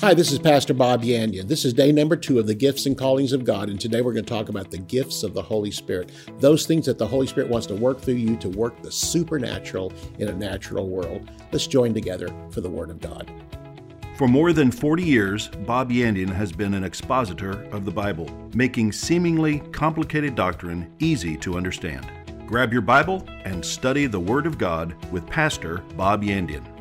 Hi, this is Pastor Bob Yandian. This is day number two of the gifts and callings of God, and today we're going to talk about the gifts of the Holy Spirit. Those things that the Holy Spirit wants to work through you to work the supernatural in a natural world. Let's join together for the Word of God. For more than 40 years, Bob Yandian has been an expositor of the Bible, making seemingly complicated doctrine easy to understand. Grab your Bible and study the Word of God with Pastor Bob Yandian.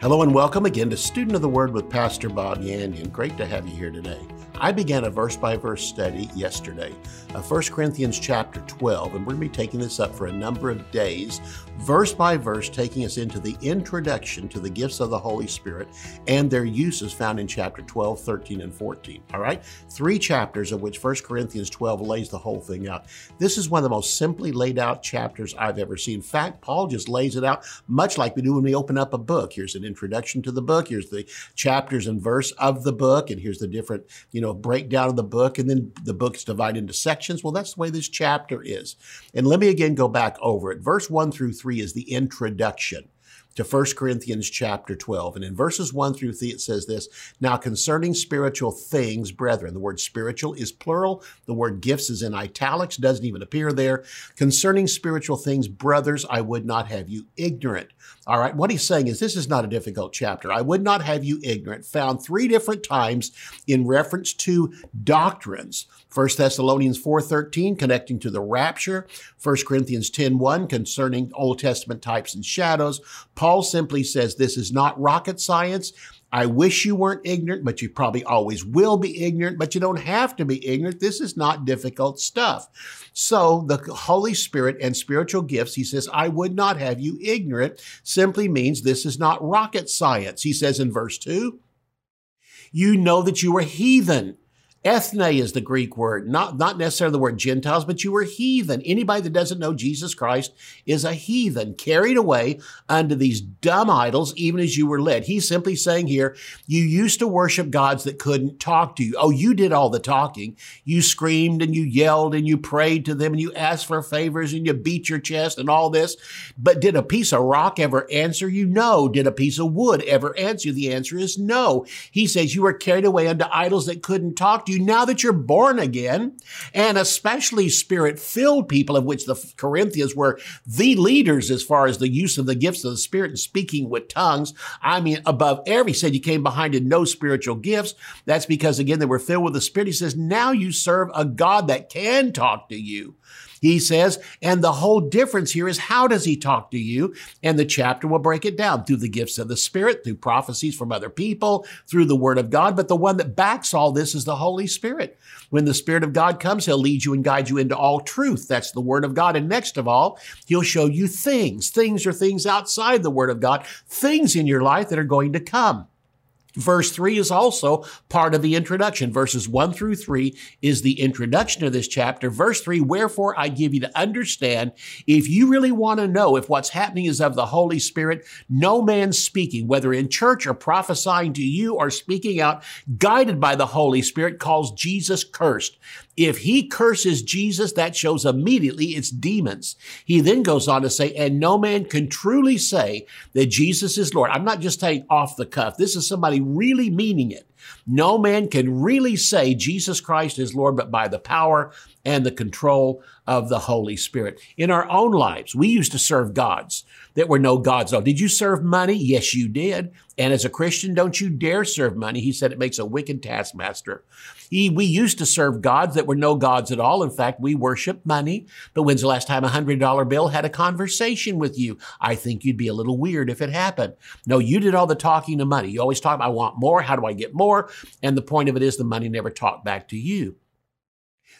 Hello and welcome again to Student of the Word with Pastor Bob Yandian. Great to have you here today. I began a verse by verse study yesterday of 1 Corinthians chapter 12, and we're going to be taking this up for a number of days, verse by verse, taking us into the introduction to the gifts of the Holy Spirit and their uses found in chapter 12, 13, and 14. All right? Three chapters of which 1 Corinthians 12 lays the whole thing out. This is one of the most simply laid out chapters I've ever seen. In fact, Paul just lays it out much like we do when we open up a book. Here's an introduction to the book, here's the chapters and verse of the book, and here's the different, you know, know, breakdown of the book, and then the book's divided into sections. Well, that's the way this chapter is. And let me again go back over it. Verse 1 through 3 is the introduction to 1 Corinthians chapter 12. And in verses 1 through 3, it says this Now concerning spiritual things, brethren, the word spiritual is plural. The word gifts is in italics, doesn't even appear there. Concerning spiritual things, brothers, I would not have you ignorant. All right, what he's saying is this is not a difficult chapter. I would not have you ignorant, found three different times in reference to doctrines. 1 Thessalonians 4.13 connecting to the rapture, 1 Corinthians 10.1 concerning Old Testament types and shadows. Paul simply says this is not rocket science. I wish you weren't ignorant, but you probably always will be ignorant, but you don't have to be ignorant. This is not difficult stuff. So the Holy Spirit and spiritual gifts, he says, I would not have you ignorant, simply means this is not rocket science. He says in verse 2, you know that you were heathen Ethne is the Greek word, not, not necessarily the word Gentiles, but you were heathen. Anybody that doesn't know Jesus Christ is a heathen, carried away unto these dumb idols, even as you were led. He's simply saying here, you used to worship gods that couldn't talk to you. Oh, you did all the talking. You screamed and you yelled and you prayed to them and you asked for favors and you beat your chest and all this. But did a piece of rock ever answer you? No. Did a piece of wood ever answer you? The answer is no. He says you were carried away unto idols that couldn't talk to you now that you're born again, and especially spirit filled people, of which the Corinthians were the leaders as far as the use of the gifts of the Spirit and speaking with tongues. I mean, above every, said you came behind in no spiritual gifts. That's because, again, they were filled with the Spirit. He says, now you serve a God that can talk to you. He says, and the whole difference here is how does he talk to you? And the chapter will break it down through the gifts of the Spirit, through prophecies from other people, through the Word of God. But the one that backs all this is the Holy Spirit. When the Spirit of God comes, He'll lead you and guide you into all truth. That's the Word of God. And next of all, He'll show you things. Things are things outside the Word of God, things in your life that are going to come. Verse 3 is also part of the introduction. Verses 1 through 3 is the introduction of this chapter. Verse 3, wherefore I give you to understand, if you really want to know if what's happening is of the Holy Spirit, no man speaking, whether in church or prophesying to you or speaking out, guided by the Holy Spirit, calls Jesus cursed. If he curses Jesus, that shows immediately it's demons. He then goes on to say, and no man can truly say that Jesus is Lord. I'm not just saying off the cuff. This is somebody really meaning it. No man can really say Jesus Christ is Lord, but by the power and the control of the Holy Spirit. In our own lives, we used to serve gods that were no gods. Oh, did you serve money? Yes, you did. And as a Christian, don't you dare serve money. He said it makes a wicked taskmaster. He, we used to serve gods that were no gods at all. In fact, we worship money. But when's the last time a hundred dollar bill had a conversation with you? I think you'd be a little weird if it happened. No, you did all the talking to money. You always talk, I want more. How do I get more? And the point of it is the money never talked back to you.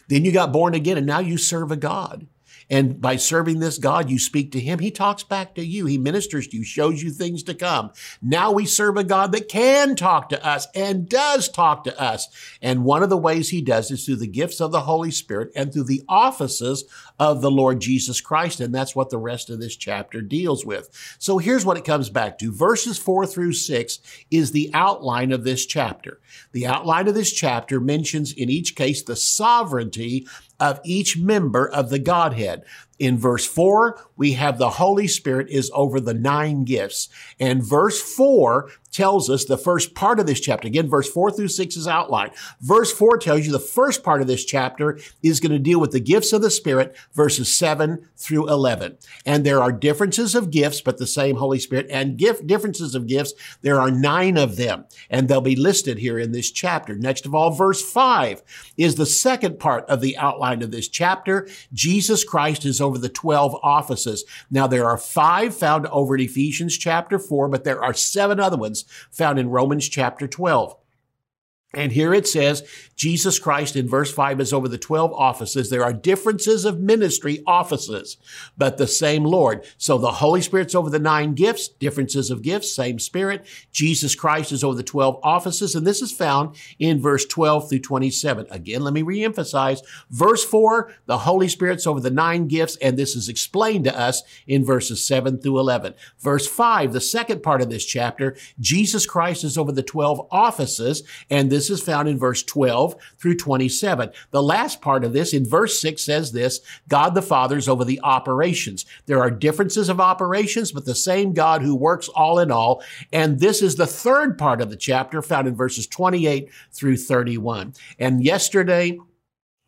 Then you got born again and now you serve a God. And by serving this God, you speak to him. He talks back to you. He ministers to you, shows you things to come. Now we serve a God that can talk to us and does talk to us. And one of the ways he does is through the gifts of the Holy Spirit and through the offices of the Lord Jesus Christ. And that's what the rest of this chapter deals with. So here's what it comes back to. Verses four through six is the outline of this chapter. The outline of this chapter mentions in each case the sovereignty of each member of the Godhead. In verse 4, we have the Holy Spirit is over the nine gifts. And verse 4 tells us the first part of this chapter. Again, verse 4 through 6 is outlined. Verse 4 tells you the first part of this chapter is going to deal with the gifts of the Spirit, verses 7 through 11. And there are differences of gifts, but the same Holy Spirit. And gift differences of gifts, there are nine of them. And they'll be listed here in this chapter. Next of all, verse 5 is the second part of the outline of this chapter. Jesus Christ is over the 12 offices. Now, there are five found over in Ephesians chapter 4, but there are seven other ones found in Romans chapter 12. And here it says, Jesus Christ in verse 5 is over the 12 offices. There are differences of ministry offices, but the same Lord. So the Holy Spirit's over the nine gifts, differences of gifts, same Spirit. Jesus Christ is over the 12 offices. And this is found in verse 12 through 27. Again, let me reemphasize. Verse 4, the Holy Spirit's over the nine gifts, and this is explained to us in verses 7 through 11. Verse 5, the second part of this chapter, Jesus Christ is over the 12 offices, and this this is found in verse 12 through 27. The last part of this in verse 6 says this, God the Father is over the operations. There are differences of operations, but the same God who works all in all. And this is the third part of the chapter found in verses 28 through 31. And yesterday,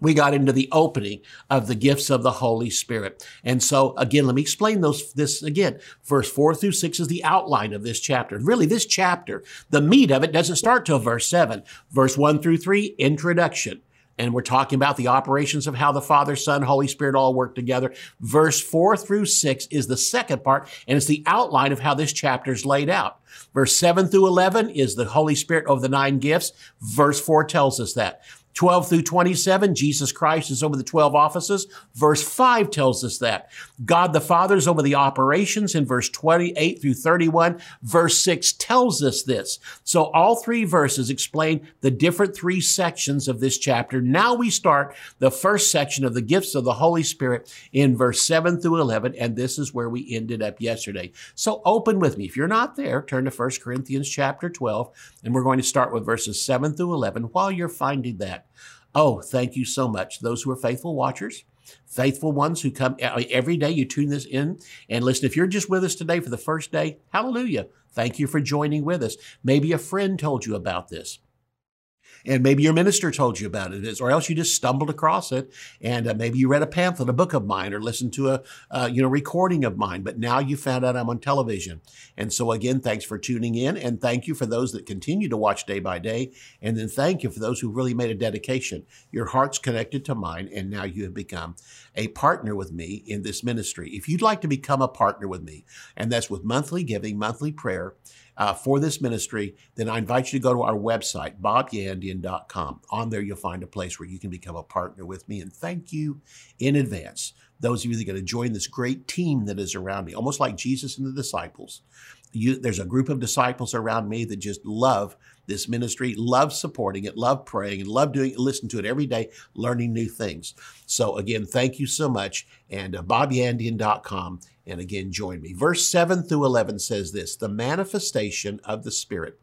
we got into the opening of the gifts of the Holy Spirit. And so again, let me explain those, this again. Verse four through six is the outline of this chapter. Really, this chapter, the meat of it doesn't start till verse seven. Verse one through three, introduction. And we're talking about the operations of how the Father, Son, Holy Spirit all work together. Verse four through six is the second part, and it's the outline of how this chapter is laid out. Verse seven through 11 is the Holy Spirit of the nine gifts. Verse four tells us that. 12 through 27, Jesus Christ is over the 12 offices. Verse 5 tells us that. God the Father is over the operations in verse 28 through 31. Verse 6 tells us this. So all three verses explain the different three sections of this chapter. Now we start the first section of the gifts of the Holy Spirit in verse 7 through 11, and this is where we ended up yesterday. So open with me. If you're not there, turn to 1 Corinthians chapter 12, and we're going to start with verses 7 through 11 while you're finding that. Oh, thank you so much. Those who are faithful watchers, faithful ones who come every day, you tune this in and listen. If you're just with us today for the first day, hallelujah. Thank you for joining with us. Maybe a friend told you about this and maybe your minister told you about it, or else you just stumbled across it, and uh, maybe you read a pamphlet, a book of mine, or listened to a uh, you know recording of mine. But now you found out I'm on television, and so again, thanks for tuning in, and thank you for those that continue to watch day by day, and then thank you for those who really made a dedication. Your heart's connected to mine, and now you have become a partner with me in this ministry. If you'd like to become a partner with me, and that's with monthly giving, monthly prayer uh, for this ministry, then I invite you to go to our website, bobyandian.com. On there, you'll find a place where you can become a partner with me. And thank you in advance. Those of you that are going to join this great team that is around me, almost like Jesus and the disciples. You, there's a group of disciples around me that just love this ministry, love supporting it, love praying, and love doing listen to it every day, learning new things. So again, thank you so much. And uh, bobyandian.com and again, join me. Verse 7 through 11 says this The manifestation of the Spirit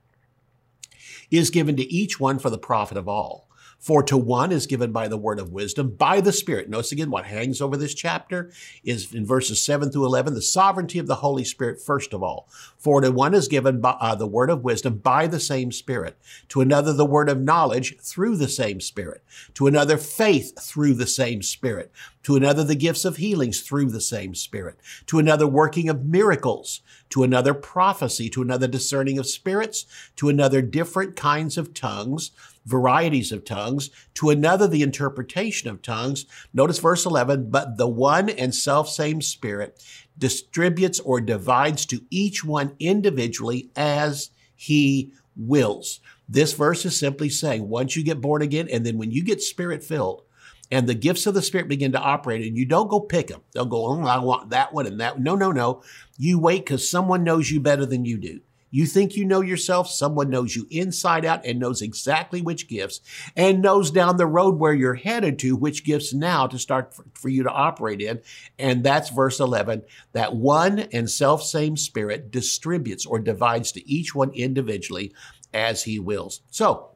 is given to each one for the profit of all. For to one is given by the word of wisdom, by the Spirit. Notice again what hangs over this chapter is in verses 7 through 11, the sovereignty of the Holy Spirit, first of all. For to one is given by, uh, the word of wisdom by the same Spirit. To another, the word of knowledge through the same Spirit. To another, faith through the same Spirit. To another, the gifts of healings through the same Spirit. To another, working of miracles. To another, prophecy. To another, discerning of spirits. To another, different kinds of tongues varieties of tongues, to another the interpretation of tongues. Notice verse 11, but the one and self same Spirit distributes or divides to each one individually as he wills. This verse is simply saying once you get born again, and then when you get spirit filled, and the gifts of the Spirit begin to operate, and you don't go pick them. They'll go, oh, I want that one and that. one." No, no, no. You wait because someone knows you better than you do. You think you know yourself. Someone knows you inside out and knows exactly which gifts and knows down the road where you're headed to which gifts now to start for, you to operate in. And that's verse 11. That one and self same spirit distributes or divides to each one individually as he wills. So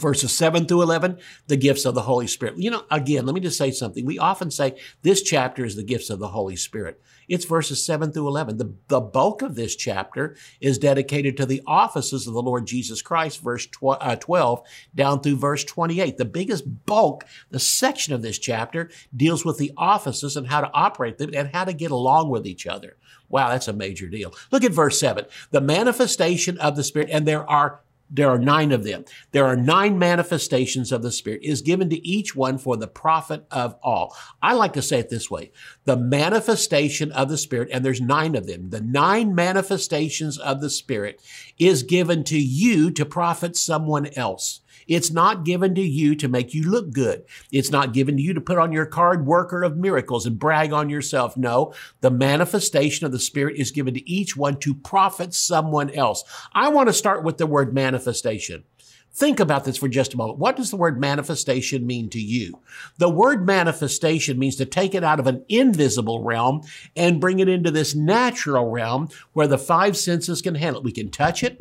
verses 7 through 11, the gifts of the Holy Spirit. You know, again, let me just say something. We often say this chapter is the gifts of the Holy Spirit. It's verses 7 through 11. The, the bulk of this chapter is dedicated to the offices of the Lord Jesus Christ, verse uh, 12 down through verse 28. The biggest bulk, the section of this chapter deals with the offices and how to operate them and how to get along with each other. Wow, that's a major deal. Look at verse 7. The manifestation of the Spirit, and there are there are nine of them. There are nine manifestations of the Spirit is given to each one for the profit of all. I like to say it this way. The manifestation of the Spirit, and there's nine of them. The nine manifestations of the Spirit is given to you to profit someone else. It's not given to you to make you look good. It's not given to you to put on your card worker of miracles and brag on yourself. No, the manifestation of the Spirit is given to each one to profit someone else. I want to start with the word manifestation. Think about this for just a moment. What does the word manifestation mean to you? The word manifestation means to take it out of an invisible realm and bring it into this natural realm where the five senses can handle it. We can touch it.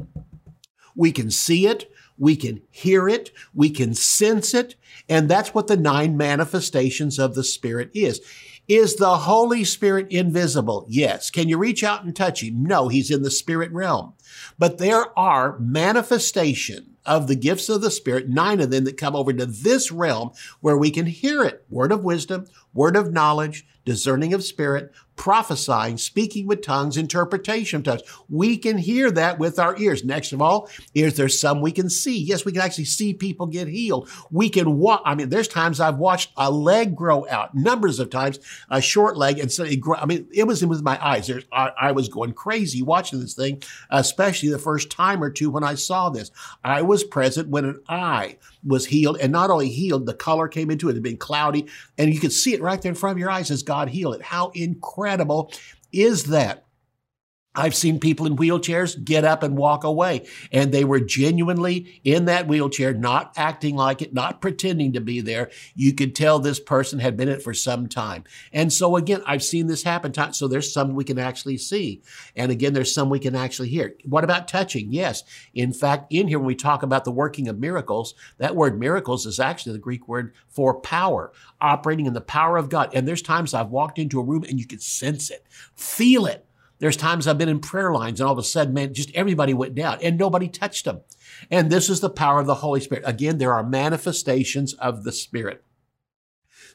We can see it. We can hear it. We can sense it. And that's what the nine manifestations of the Spirit is. Is the Holy Spirit invisible? Yes. Can you reach out and touch him? No, he's in the spirit realm. But there are manifestation of the gifts of the Spirit, nine of them that come over to this realm where we can hear it. Word of wisdom, word of knowledge, discerning of spirit, prophesying, speaking with tongues, interpretation of tongues. We can hear that with our ears. Next of all, is there some we can see? Yes, we can actually see people get healed. We can walk. I mean, there's times I've watched a leg grow out, numbers of times, a short leg, and so it grow, I mean, it was with my eyes. There's, I, I was going crazy watching this thing, especially the first time or two when I saw this. I was present when an eye was healed, and not only healed, the color came into it. It had been cloudy, and you could see it right there in front of your eyes as God healed it. How incredible is that? I've seen people in wheelchairs get up and walk away, and they were genuinely in that wheelchair, not acting like it, not pretending to be there. You could tell this person had been in it for some time. And so again, I've seen this happen. So there's some we can actually see. And again, there's some we can actually hear. What about touching? Yes. In fact, in here, when we talk about the working of miracles, that word miracles is actually the Greek word for power, operating in the power of God. And there's times I've walked into a room and you could sense it, feel it there's times I've been in prayer lines and all of a sudden, man, just everybody went down and nobody touched them. And this is the power of the Holy Spirit. Again, there are manifestations of the Spirit.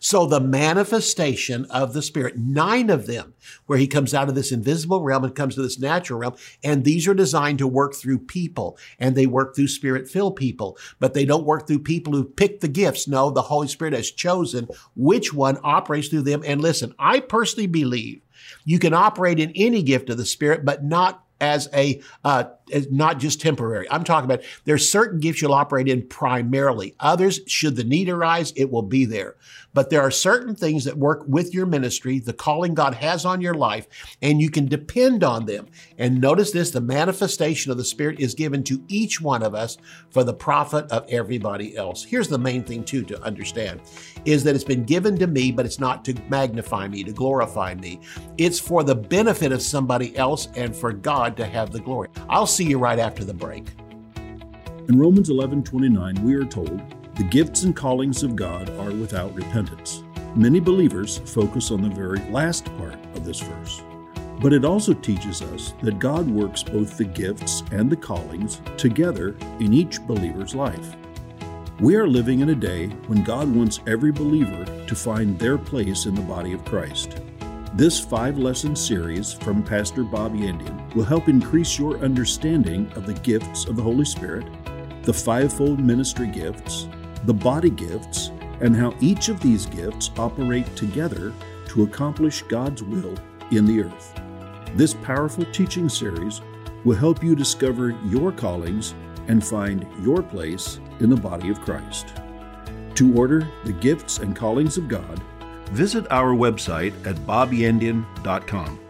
So the manifestation of the Spirit, nine of them, where he comes out of this invisible realm and comes to this natural realm. And these are designed to work through people and they work through spirit filled people, but they don't work through people who pick the gifts. No, the Holy Spirit has chosen which one operates through them. And listen, I personally believe you can operate in any gift of the Spirit, but not as a uh, as not just temporary. I'm talking about there's certain gifts you'll operate in primarily. Others, should the need arise, it will be there. But there are certain things that work with your ministry, the calling God has on your life, and you can depend on them. And notice this, the manifestation of the Spirit is given to each one of us for the profit of everybody else. Here's the main thing too to understand is that it's been given to me, but it's not to magnify me, to glorify me. It's for the benefit of somebody else and for God to have the glory. I'll see you right after the break. In Romans 11:29, we are told, "The gifts and callings of God are without repentance." Many believers focus on the very last part of this verse. But it also teaches us that God works both the gifts and the callings together in each believer's life. We are living in a day when God wants every believer to find their place in the body of Christ. This five lesson series from Pastor Bob Yandian will help increase your understanding of the gifts of the Holy Spirit, the fivefold ministry gifts, the body gifts, and how each of these gifts operate together to accomplish God's will in the earth. This powerful teaching series will help you discover your callings and find your place in the body of Christ. To order the gifts and callings of God, visit our website at bobyandian.com.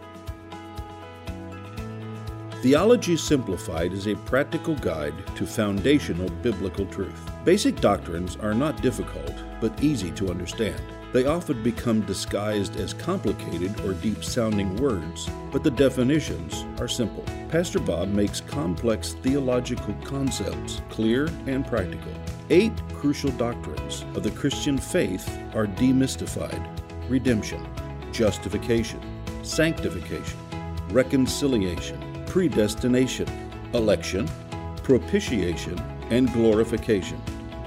Theology Simplified is a practical guide to foundational biblical truth. Basic doctrines are not difficult, but easy to understand. They often become disguised as complicated or deep sounding words, but the definitions are simple. Pastor Bob makes complex theological concepts clear and practical. Eight crucial doctrines of the Christian faith are demystified redemption, justification, sanctification, reconciliation, predestination, election, propitiation, and glorification.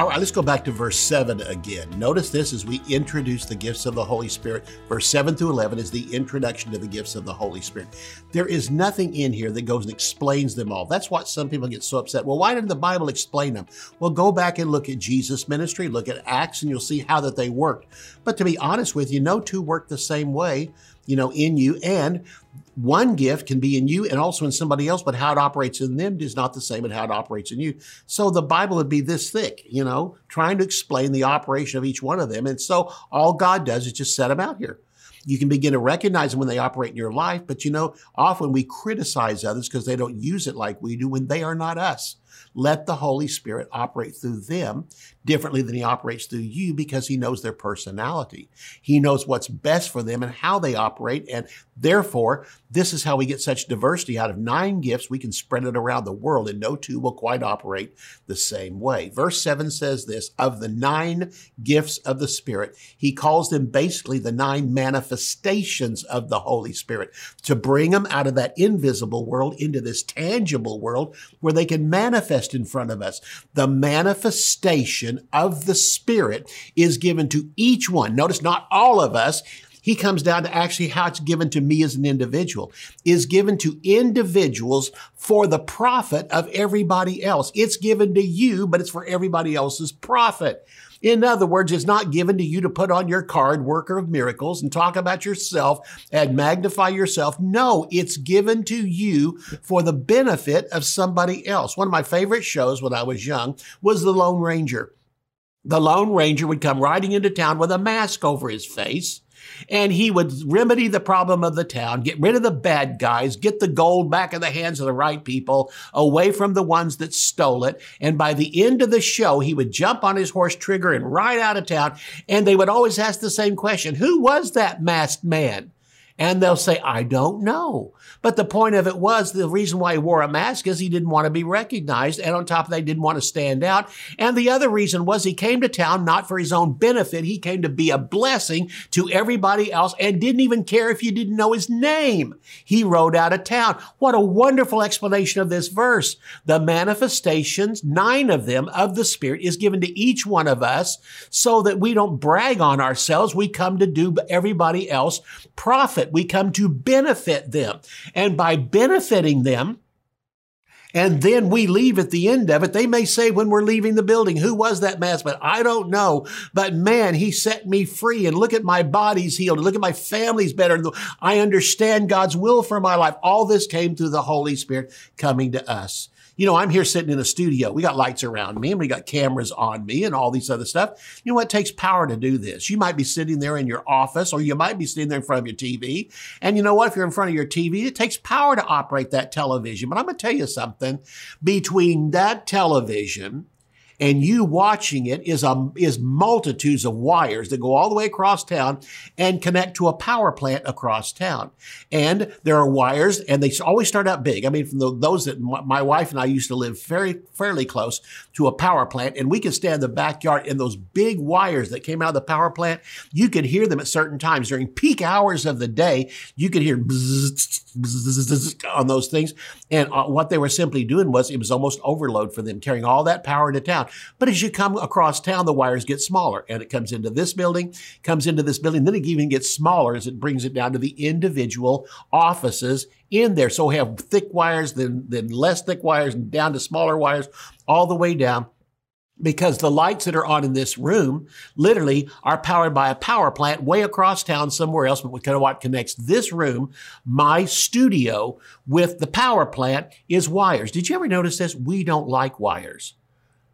All right, let's go back to verse 7 again. Notice this as we introduce the gifts of the Holy Spirit. Verse 7 through 11 is the introduction to the gifts of the Holy Spirit. There is nothing in here that goes and explains them all. That's why some people get so upset. Well, why didn't the Bible explain them? Well, go back and look at Jesus' ministry, look at Acts, and you'll see how that they worked. But to be honest with you, no two work the same way you know, in you. And one gift can be in you and also in somebody else, but how it operates in them is not the same as how it operates in you. So the Bible would be this thick, you know, trying to explain the operation of each one of them. And so all God does is just set them out here. You can begin to recognize them when they operate in your life, but you know, often we criticize others because they don't use it like we do when they are not us. Let the Holy Spirit operate through them differently than he operates through you because he knows their personality. He knows what's best for them and how they operate. And therefore, this is how we get such diversity. Out of nine gifts, we can spread it around the world and no two will quite operate the same way. Verse seven says this, of the nine gifts of the Spirit, he calls them basically the nine manifestations of the Holy Spirit to bring them out of that invisible world into this tangible world where they can manifest in front of us. The manifestation of the Spirit is given to each one. Notice not all of us. He comes down to actually how it's given to me as an individual is given to individuals for the profit of everybody else. It's given to you, but it's for everybody else's profit. In other words, it's not given to you to put on your card, worker of miracles, and talk about yourself and magnify yourself. No, it's given to you for the benefit of somebody else. One of my favorite shows when I was young was The Lone Ranger. The Lone Ranger would come riding into town with a mask over his face and he would remedy the problem of the town, get rid of the bad guys, get the gold back in the hands of the right people, away from the ones that stole it. And by the end of the show, he would jump on his horse trigger and ride out of town. And they would always ask the same question Who was that masked man? And they'll say, I don't know. But the point of it was the reason why he wore a mask is he didn't want to be recognized. And on top of that, he didn't want to stand out. And the other reason was he came to town not for his own benefit. He came to be a blessing to everybody else and didn't even care if you didn't know his name. He rode out of town. What a wonderful explanation of this verse. The manifestations, nine of them of the Spirit is given to each one of us so that we don't brag on ourselves. We come to do everybody else profit. We come to benefit them. And by benefiting them, and then we leave at the end of it. They may say when we're leaving the building, who was that mass? But I don't know. But man, he set me free and look at my body's healed. And look at my family's better. I understand God's will for my life. All this came through the Holy Spirit coming to us. You know, I'm here sitting in a studio. We got lights around me and we got cameras on me and all these other stuff. You know what? It takes power to do this. You might be sitting there in your office or you might be sitting there in front of your TV. And you know what? If you're in front of your TV, it takes power to operate that television. But I'm going to tell you something between that television and you watching it is a, is multitudes of wires that go all the way across town and connect to a power plant across town. And there are wires and they always start out big. I mean, from the, those that my wife and I used to live very, fairly close to a power plant and we could stand in the backyard and those big wires that came out of the power plant, you could hear them at certain times during peak hours of the day. You could hear on those things. And uh, what they were simply doing was it was almost overload for them carrying all that power into town. But as you come across town, the wires get smaller and it comes into this building, comes into this building, then it even gets smaller as it brings it down to the individual offices in there. So we have thick wires, then, then less thick wires, and down to smaller wires, all the way down because the lights that are on in this room literally are powered by a power plant way across town somewhere else. But what kind of what connects this room, my studio, with the power plant is wires. Did you ever notice this? We don't like wires.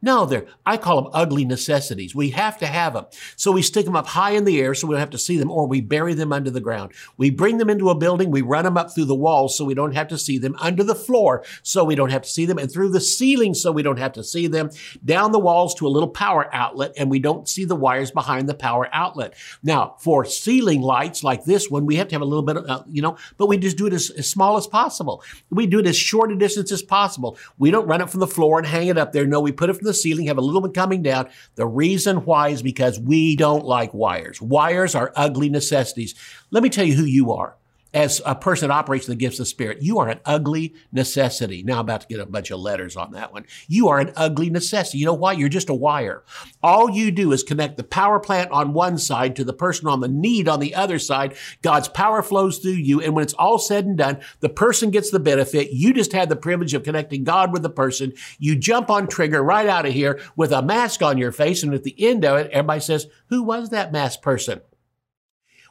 No, they're, I call them ugly necessities. We have to have them. So we stick them up high in the air so we don't have to see them, or we bury them under the ground. We bring them into a building, we run them up through the walls so we don't have to see them, under the floor so we don't have to see them, and through the ceiling so we don't have to see them, down the walls to a little power outlet, and we don't see the wires behind the power outlet. Now, for ceiling lights like this one, we have to have a little bit of, uh, you know, but we just do it as, as small as possible. We do it as short a distance as possible. We don't run it from the floor and hang it up there. No, we put it from the ceiling, have a little bit coming down. The reason why is because we don't like wires. Wires are ugly necessities. Let me tell you who you are as a person operates in the gifts of the Spirit, you are an ugly necessity. Now I'm about to get a bunch of letters on that one. You are an ugly necessity. You know why? You're just a wire. All you do is connect the power plant on one side to the person on the need on the other side. God's power flows through you. And when it's all said and done, the person gets the benefit. You just had the privilege of connecting God with the person. You jump on trigger right out of here with a mask on your face. And at the end of it, everybody says, who was that masked person?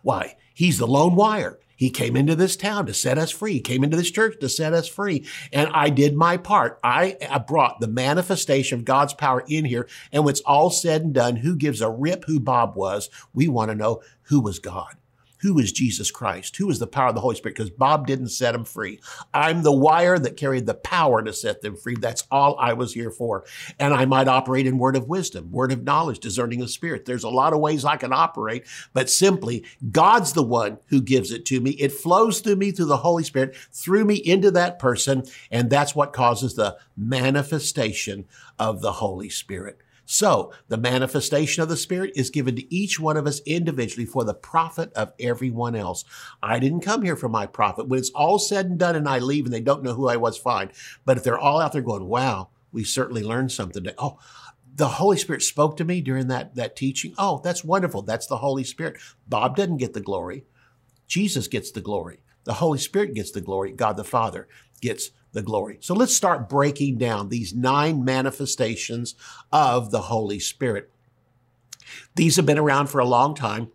Why? He's the lone wire. He came into this town to set us free. He came into this church to set us free. And I did my part. I, brought the manifestation of God's power in here. And when it's all said and done, who gives a rip who Bob was? We want to know who was God. Who is Jesus Christ? Who is the power of the Holy Spirit? Because Bob didn't set him free. I'm the wire that carried the power to set them free. That's all I was here for. And I might operate in word of wisdom, word of knowledge, discerning of spirit. There's a lot of ways I can operate, but simply God's the one who gives it to me. It flows through me through the Holy Spirit, through me into that person. And that's what causes the manifestation of the Holy Spirit. So the manifestation of the Spirit is given to each one of us individually for the profit of everyone else. I didn't come here for my profit. When it's all said and done and I leave and they don't know who I was, fine. But if they're all out there going, wow, we certainly learned something today. Oh, the Holy Spirit spoke to me during that, that teaching. Oh, that's wonderful. That's the Holy Spirit. Bob doesn't get the glory. Jesus gets the glory. The Holy Spirit gets the glory. God the Father gets the glory. So let's start breaking down these nine manifestations of the Holy Spirit. These have been around for a long time.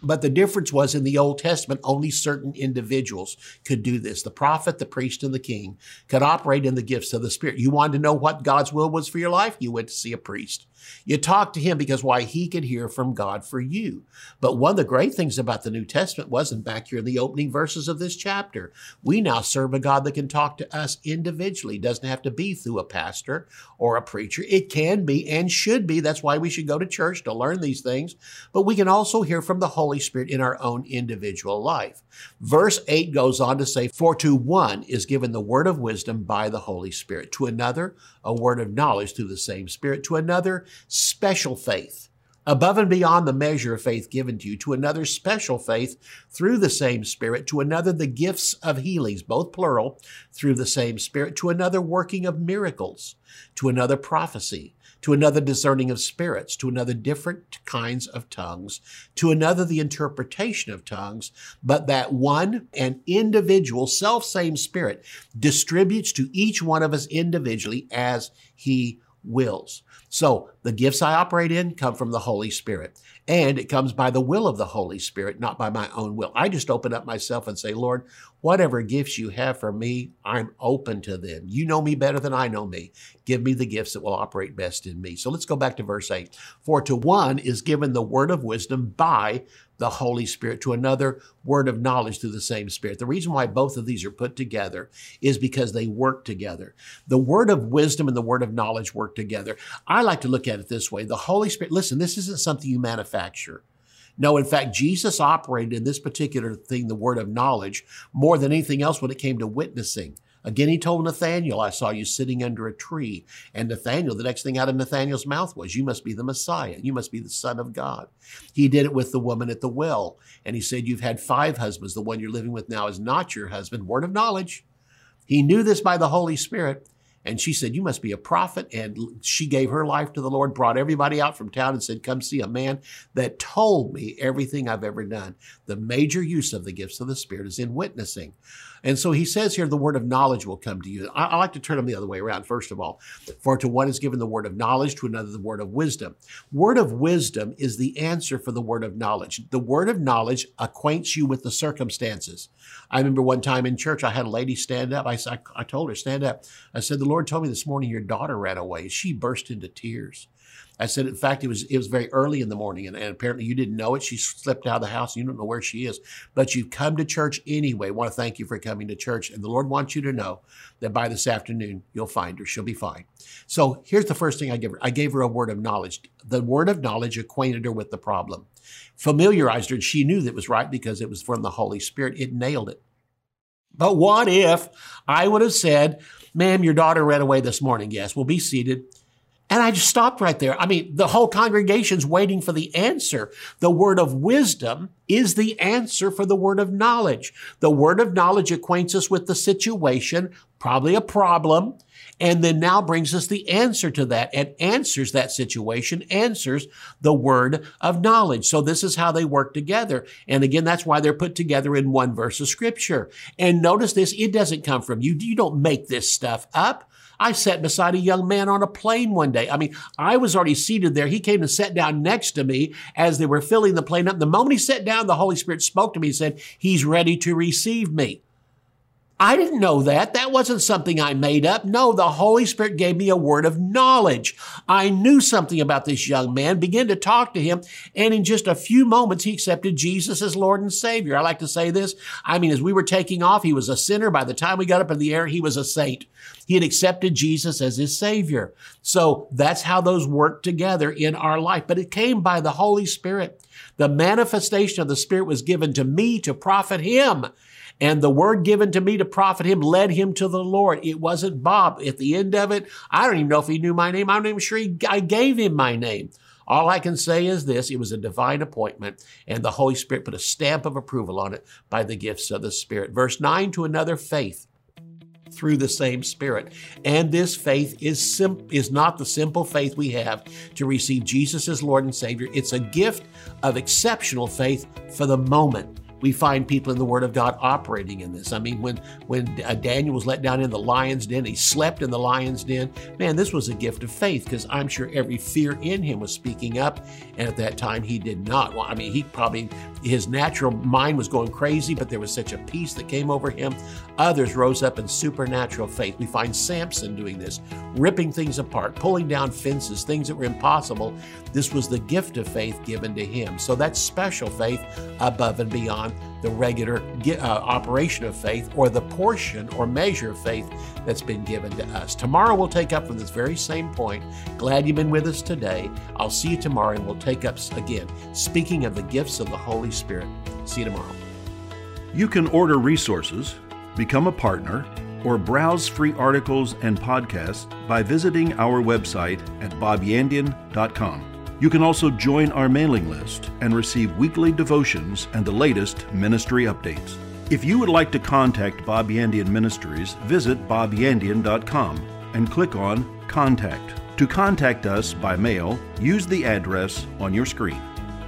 But the difference was in the Old Testament, only certain individuals could do this. The prophet, the priest, and the king could operate in the gifts of the Spirit. You wanted to know what God's will was for your life? You went to see a priest. You talked to him because why he could hear from God for you. But one of the great things about the New Testament wasn't back here in the opening verses of this chapter. We now serve a God that can talk to us individually. It doesn't have to be through a pastor or a preacher. It can be and should be. That's why we should go to church to learn these things. But we can also hear from the Holy Spirit in our own individual life. Verse 8 goes on to say, For to one is given the word of wisdom by the Holy Spirit, to another, a word of knowledge through the same Spirit, to another, special faith, above and beyond the measure of faith given to you, to another, special faith through the same Spirit, to another, the gifts of healings, both plural, through the same Spirit, to another, working of miracles, to another, prophecy to another discerning of spirits, to another different kinds of tongues, to another the interpretation of tongues, but that one and individual self same spirit distributes to each one of us individually as he wills. So the gifts I operate in come from the Holy Spirit. And it comes by the will of the Holy Spirit, not by my own will. I just open up myself and say, Lord, whatever gifts you have for me, I'm open to them. You know me better than I know me. Give me the gifts that will operate best in me. So let's go back to verse 8. For to one is given the word of wisdom by the Holy Spirit, to another word of knowledge through the same Spirit. The reason why both of these are put together is because they work together. The word of wisdom and the word of knowledge work together. I like to look at it this way. The Holy Spirit, listen, this isn't something you manufacture. No, in fact, Jesus operated in this particular thing, the word of knowledge, more than anything else when it came to witnessing. Again, he told Nathanael, I saw you sitting under a tree. And Nathanael, the next thing out of Nathanael's mouth was, You must be the Messiah. You must be the Son of God. He did it with the woman at the well. And he said, You've had five husbands. The one you're living with now is not your husband. Word of knowledge. He knew this by the Holy Spirit. And she said, You must be a prophet. And she gave her life to the Lord, brought everybody out from town and said, Come see a man that told me everything I've ever done. The major use of the gifts of the Spirit is in witnessing. And so he says here, the word of knowledge will come to you. I, I, like to turn them the other way around, first of all. For to one is given the word of knowledge, to another the word of wisdom. Word of wisdom is the answer for the word of knowledge. The word of knowledge acquaints you with the circumstances. I remember one time in church, I had a lady stand up. I, I, I told her, stand up. I said, the Lord told me this morning your daughter ran away. She burst into tears. I said, in fact, it was it was very early in the morning, and, and, apparently you didn't know it. She slipped out of the house. You don't know where she is, but you've come to church anyway. I want to thank you for coming to church, and the Lord wants you to know that by this afternoon you'll find her. She'll be fine. So here's the first thing I gave her. I gave her a word of knowledge. The word of knowledge acquainted her with the problem, familiarized her, and she knew that was right because it was from the Holy Spirit. It nailed it. But what if I would have said, Ma'am, your daughter ran away this morning. Yes, we'll be seated. And I just stopped right there. I mean, the whole congregation's waiting for the answer. The word of wisdom is the answer for the word of knowledge. The word of knowledge acquaints us with the situation, probably a problem, and then now brings us the answer to that and answers that situation, answers the word of knowledge. So this is how they work together. And again, that's why they're put together in one verse of scripture. And notice this, it doesn't come from you. You don't make this stuff up. I sat beside a young man on a plane one day. I mean, I was already seated there. He came and sat down next to me as they were filling the plane up. The moment he sat down, the Holy Spirit spoke to me and said, He's ready to receive me. I didn't know that. That wasn't something I made up. No, the Holy Spirit gave me a word of knowledge. I knew something about this young man, began to talk to him, and in just a few moments, he accepted Jesus as Lord and Savior. I like to say this. I mean, as we were taking off, he was a sinner. By the time we got up in the air, he was a saint. He had accepted Jesus as his Savior. So that's how those work together in our life. But it came by the Holy Spirit. The manifestation of the Spirit was given to me to profit him. And the word given to me to profit him led him to the Lord. It wasn't Bob. At the end of it, I don't even know if he knew my name. I'm not even sure he, I gave him my name. All I can say is this it was a divine appointment, and the Holy Spirit put a stamp of approval on it by the gifts of the Spirit. Verse 9 to another faith through the same Spirit. And this faith is, sim- is not the simple faith we have to receive Jesus as Lord and Savior. It's a gift of exceptional faith for the moment we find people in the Word of God operating in this. I mean, when when uh, Daniel was let down in the lion's den, he slept in the lion's den. Man, this was a gift of faith because I'm sure every fear in him was speaking up, and at that time he did not. Well, I mean, he probably his natural mind was going crazy, but there was such a peace that came over him. Others rose up in supernatural faith. We find Samson doing this, ripping things apart, pulling down fences, things that were impossible. This was the gift of faith given to him. So that's special faith above and beyond the regular uh, operation of faith or the portion or measure of faith that's been given to us. Tomorrow we'll take up from this very same point. Glad you've been with us today. I'll see you tomorrow and we'll take up again, speaking of the gifts of the Holy Spirit. See you tomorrow. You can order resources, become a partner, or browse free articles and podcasts by visiting our website at bobyandian.com. You can also join our mailing list and receive weekly devotions and the latest ministry updates. If you would like to contact Bob Yandian Ministries, visit bobyandian.com and click on Contact. To contact us by mail, use the address on your screen.